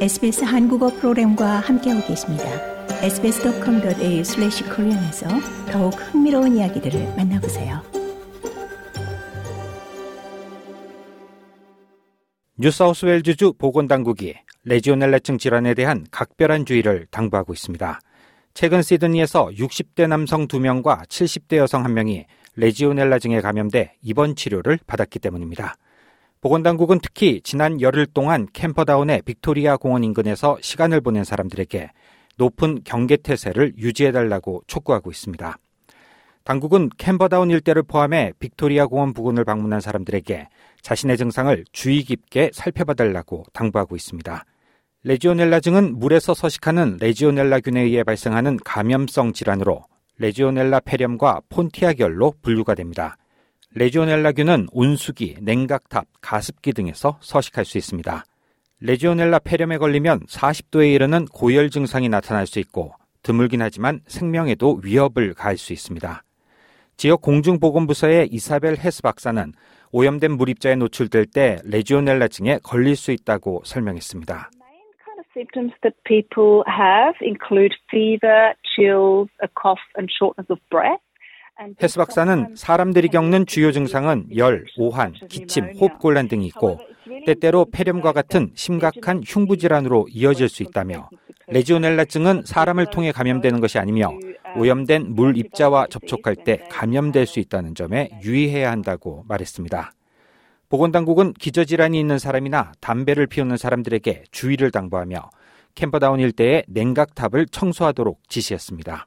SBS 한국어 프로그램과 함께하고 계십니다. sbs.com.au/korean에서 더욱 흥미로운 이야기들을 만나보세요. 뉴사우스웨일즈주 보건당국이 레지오넬라증 질환에 대한 각별한 주의를 당부하고 있습니다. 최근 시드니에서 60대 남성 2명과 70대 여성 1명이 레지오넬라증에 감염돼 입원 치료를 받았기 때문입니다. 보건당국은 특히 지난 열흘 동안 캠퍼다운의 빅토리아 공원 인근에서 시간을 보낸 사람들에게 높은 경계태세를 유지해달라고 촉구하고 있습니다. 당국은 캠퍼다운 일대를 포함해 빅토리아 공원 부근을 방문한 사람들에게 자신의 증상을 주의 깊게 살펴봐달라고 당부하고 있습니다. 레지오넬라증은 물에서 서식하는 레지오넬라균에 의해 발생하는 감염성 질환으로 레지오넬라 폐렴과 폰티악열로 분류가 됩니다. 레지오넬라균은 온수기, 냉각탑, 가습기 등에서 서식할 수 있습니다. 레지오넬라 폐렴에 걸리면 40도에 이르는 고열 증상이 나타날 수 있고 드물긴 하지만 생명에도 위협을 가할 수 있습니다. 지역 공중보건부서의 이사벨 헤스 박사는 오염된 물입자에 노출될 때 레지오넬라증에 걸릴 수 있다고 설명했습니다. symptoms that people have include fever, chills, a cough and shortness of breath. 헤스 박사는 사람들이 겪는 주요 증상은 열, 오한, 기침, 호흡곤란 등이 있고 때때로 폐렴과 같은 심각한 흉부 질환으로 이어질 수 있다며 레지오넬라증은 사람을 통해 감염되는 것이 아니며 오염된 물 입자와 접촉할 때 감염될 수 있다는 점에 유의해야 한다고 말했습니다. 보건당국은 기저질환이 있는 사람이나 담배를 피우는 사람들에게 주의를 당부하며 캠퍼다운 일대의 냉각탑을 청소하도록 지시했습니다.